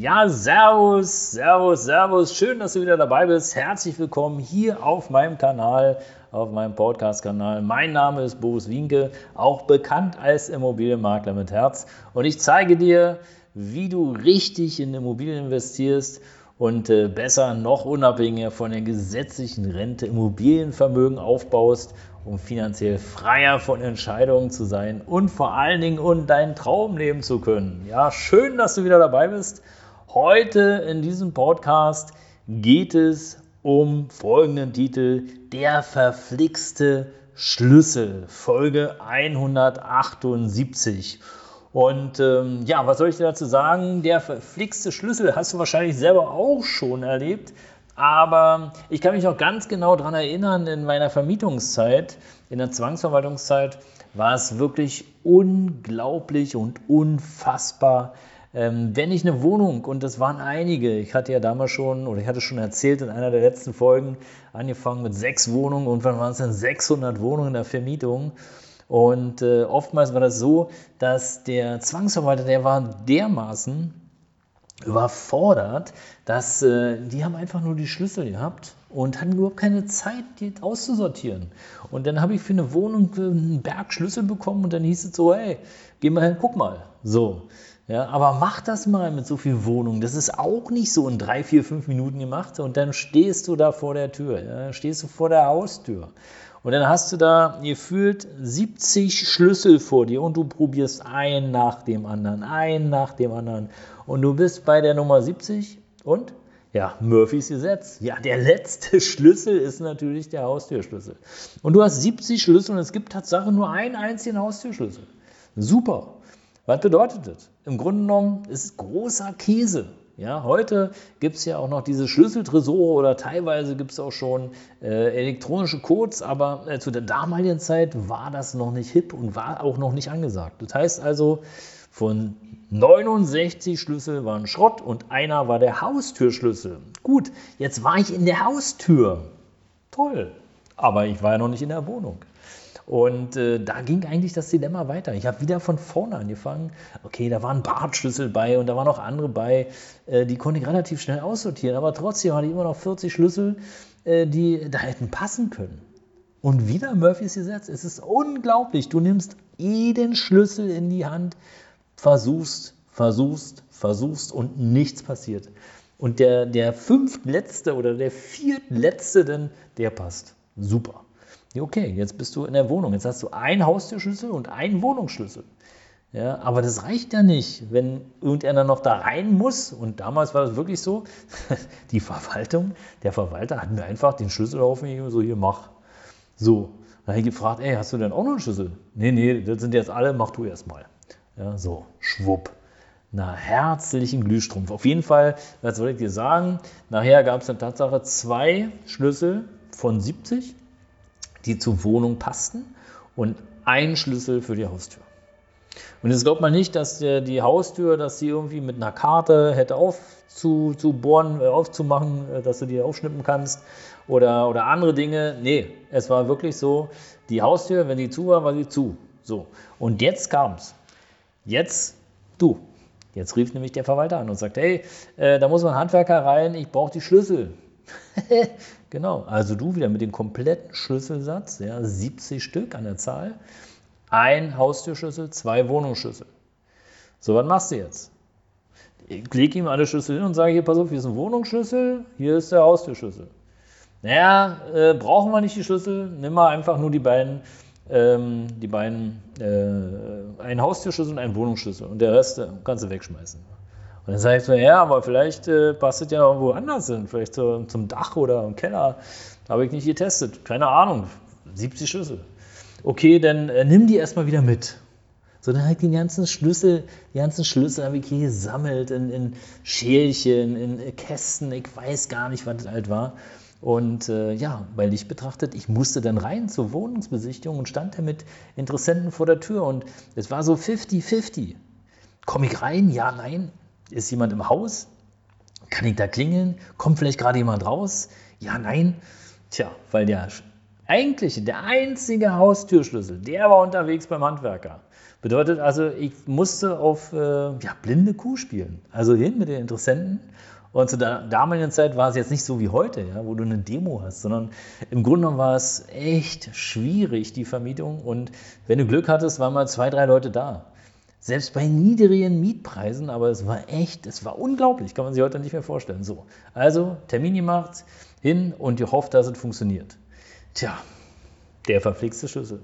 Ja, servus, servus, servus. Schön, dass du wieder dabei bist. Herzlich willkommen hier auf meinem Kanal, auf meinem Podcast-Kanal. Mein Name ist Boris Wienke, auch bekannt als Immobilienmakler mit Herz. Und ich zeige dir, wie du richtig in Immobilien investierst und äh, besser noch unabhängiger von der gesetzlichen Rente Immobilienvermögen aufbaust, um finanziell freier von Entscheidungen zu sein und vor allen Dingen um deinen Traum leben zu können. Ja, schön, dass du wieder dabei bist. Heute in diesem Podcast geht es um folgenden Titel: Der verflixte Schlüssel, Folge 178. Und ähm, ja, was soll ich dir dazu sagen? Der verflixte Schlüssel hast du wahrscheinlich selber auch schon erlebt. Aber ich kann mich auch ganz genau daran erinnern, in meiner Vermietungszeit, in der Zwangsverwaltungszeit, war es wirklich unglaublich und unfassbar ähm, wenn ich eine Wohnung, und das waren einige, ich hatte ja damals schon, oder ich hatte schon erzählt in einer der letzten Folgen, angefangen mit sechs Wohnungen und wann waren es dann 600 Wohnungen in der Vermietung. Und äh, oftmals war das so, dass der Zwangsverwalter, der war dermaßen überfordert, dass äh, die haben einfach nur die Schlüssel gehabt und hatten überhaupt keine Zeit, die auszusortieren. Und dann habe ich für eine Wohnung äh, einen Berg Schlüssel bekommen und dann hieß es so, hey, geh mal hin, guck mal. So. Ja, aber mach das mal mit so viel Wohnung. Das ist auch nicht so in drei, vier, fünf Minuten gemacht. Und dann stehst du da vor der Tür. Ja, stehst du vor der Haustür. Und dann hast du da gefühlt 70 Schlüssel vor dir und du probierst einen nach dem anderen, einen nach dem anderen. Und du bist bei der Nummer 70 und ja, Murphys Gesetz. Ja, der letzte Schlüssel ist natürlich der Haustürschlüssel. Und du hast 70 Schlüssel und es gibt tatsächlich nur einen einzigen Haustürschlüssel. Super. Was bedeutet das? Im Grunde genommen ist es großer Käse. Ja, heute gibt es ja auch noch diese Schlüsseltresore oder teilweise gibt es auch schon äh, elektronische Codes, aber äh, zu der damaligen Zeit war das noch nicht hip und war auch noch nicht angesagt. Das heißt also, von 69 Schlüssel waren Schrott und einer war der Haustürschlüssel. Gut, jetzt war ich in der Haustür. Toll, aber ich war ja noch nicht in der Wohnung. Und äh, da ging eigentlich das Dilemma weiter. Ich habe wieder von vorne angefangen. Okay, da waren Bartschlüssel bei und da waren noch andere bei. Äh, die konnte ich relativ schnell aussortieren. Aber trotzdem hatte ich immer noch 40 Schlüssel, äh, die da hätten passen können. Und wieder Murphys Gesetz. Es ist unglaublich. Du nimmst jeden Schlüssel in die Hand, versuchst, versuchst, versuchst und nichts passiert. Und der, der fünftletzte oder der viertletzte, denn der passt. Super. Okay, jetzt bist du in der Wohnung. Jetzt hast du einen Haustürschlüssel und einen Wohnungsschlüssel. Ja, aber das reicht ja nicht, wenn irgendeiner noch da rein muss. Und damals war das wirklich so. Die Verwaltung, der Verwalter hat mir einfach den Schlüssel aufgegeben, so hier mach. So. Dann habe ich gefragt, ey, hast du denn auch noch einen Schlüssel? Nee, nee, das sind jetzt alle, mach du erstmal. Ja, so, schwupp. Na, herzlichen Glühstrumpf. Auf jeden Fall, was soll ich dir sagen? Nachher gab es eine Tatsache zwei Schlüssel von 70 die zur Wohnung passten und ein Schlüssel für die Haustür. Und jetzt glaubt man nicht, dass der, die Haustür, dass sie irgendwie mit einer Karte hätte aufzubohren, äh, aufzumachen, äh, dass du die aufschnippen kannst oder, oder andere Dinge. Nee, es war wirklich so, die Haustür, wenn die zu war, war sie zu. So. Und jetzt kam es. Jetzt du. Jetzt rief nämlich der Verwalter an und sagt, hey, äh, da muss man Handwerker rein, ich brauche die Schlüssel. genau, also du wieder mit dem kompletten Schlüsselsatz, ja, 70 Stück an der Zahl, ein Haustürschlüssel, zwei Wohnungsschlüssel. So, was machst du jetzt? Ich lege ihm alle Schlüssel hin und sage, hier, pass auf, hier ist ein Wohnungsschlüssel, hier ist der Haustürschlüssel. Naja, äh, brauchen wir nicht die Schlüssel, nimm mal einfach nur die beiden, ähm, die beiden, äh, einen Haustürschlüssel und einen Wohnungsschlüssel und der Rest äh, kannst du wegschmeißen. Und dann sage ich so, ja, aber vielleicht äh, passt es ja noch woanders hin, vielleicht so, zum Dach oder im Keller. Habe ich nicht getestet, keine Ahnung, 70 Schlüssel. Okay, dann äh, nimm die erstmal wieder mit. So, dann habe ich die ganzen Schlüssel, die ganzen Schlüssel habe ich hier gesammelt in, in Schälchen, in Kästen, ich weiß gar nicht, was das halt war. Und äh, ja, weil ich betrachtet, ich musste dann rein zur Wohnungsbesichtigung und stand da mit Interessenten vor der Tür und es war so 50-50. Komme ich rein? Ja, nein. Ist jemand im Haus? Kann ich da klingeln? Kommt vielleicht gerade jemand raus? Ja, nein. Tja, weil der eigentliche, der einzige Haustürschlüssel, der war unterwegs beim Handwerker. Bedeutet also, ich musste auf äh, ja, blinde Kuh spielen. Also hin mit den Interessenten und zu der damaligen Zeit war es jetzt nicht so wie heute, ja, wo du eine Demo hast, sondern im Grunde genommen war es echt schwierig, die Vermietung. Und wenn du Glück hattest, waren mal zwei, drei Leute da. Selbst bei niedrigen Mietpreisen, aber es war echt, es war unglaublich, kann man sich heute nicht mehr vorstellen. So, also Termin gemacht, hin und gehofft, dass es funktioniert. Tja, der verflixte Schlüssel.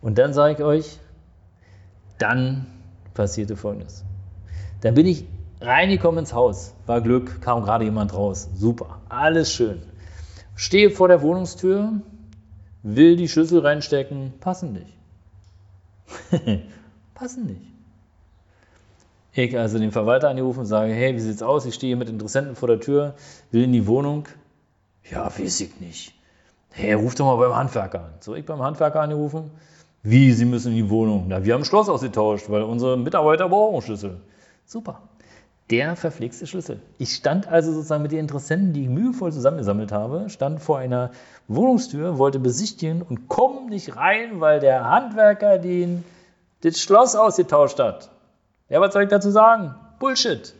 Und dann sage ich euch, dann passierte Folgendes. Dann bin ich Reingekommen ins Haus, war Glück, kam gerade jemand raus. Super, alles schön. Stehe vor der Wohnungstür, will die Schlüssel reinstecken, passen nicht. passen nicht. Ich also den Verwalter angerufen und sage, hey, wie sieht's aus? Ich stehe mit Interessenten vor der Tür, will in die Wohnung. Ja, weiß ich nicht. Hey, ruf doch mal beim Handwerker an. So, ich beim Handwerker angerufen. Wie, Sie müssen in die Wohnung? Na, wir haben ein Schloss ausgetauscht, weil unsere Mitarbeiter brauchen Schlüssel. Super der verpflegste Schlüssel. Ich stand also sozusagen mit den Interessenten, die ich mühevoll zusammengesammelt habe, stand vor einer Wohnungstür, wollte besichtigen und komme nicht rein, weil der Handwerker den, das Schloss ausgetauscht hat. Ja, was soll ich dazu sagen? Bullshit.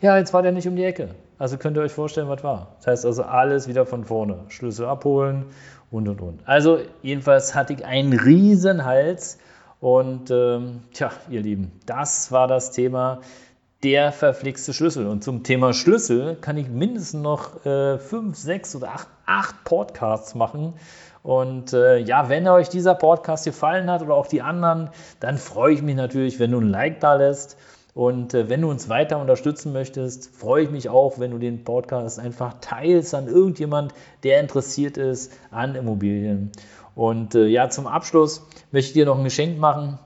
Ja, jetzt war der nicht um die Ecke. Also könnt ihr euch vorstellen, was war. Das heißt also alles wieder von vorne. Schlüssel abholen und und und. Also jedenfalls hatte ich einen riesen Hals. Und ähm, tja, ihr Lieben, das war das Thema der verflixte Schlüssel. Und zum Thema Schlüssel kann ich mindestens noch äh, fünf, sechs oder acht, acht Podcasts machen. Und äh, ja, wenn euch dieser Podcast gefallen hat oder auch die anderen, dann freue ich mich natürlich, wenn du ein Like da lässt. Und äh, wenn du uns weiter unterstützen möchtest, freue ich mich auch, wenn du den Podcast einfach teilst an irgendjemand, der interessiert ist an Immobilien. Und äh, ja, zum Abschluss möchte ich dir noch ein Geschenk machen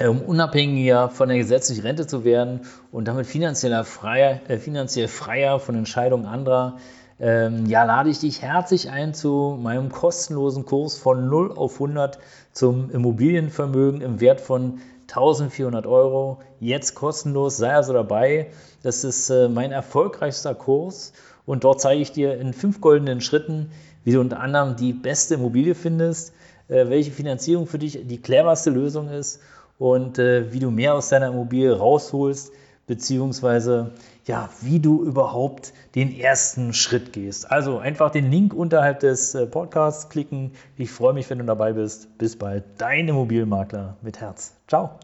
um unabhängiger von der gesetzlichen Rente zu werden und damit finanziell freier, äh, finanziell freier von Entscheidungen anderer, ähm, ja, lade ich dich herzlich ein zu meinem kostenlosen Kurs von 0 auf 100 zum Immobilienvermögen im Wert von 1400 Euro. Jetzt kostenlos, sei also dabei. Das ist äh, mein erfolgreichster Kurs und dort zeige ich dir in fünf goldenen Schritten, wie du unter anderem die beste Immobilie findest, äh, welche Finanzierung für dich die cleverste Lösung ist und äh, wie du mehr aus deiner Immobilie rausholst, beziehungsweise ja, wie du überhaupt den ersten Schritt gehst. Also einfach den Link unterhalb des äh, Podcasts klicken. Ich freue mich, wenn du dabei bist. Bis bald, dein Immobilienmakler mit Herz. Ciao.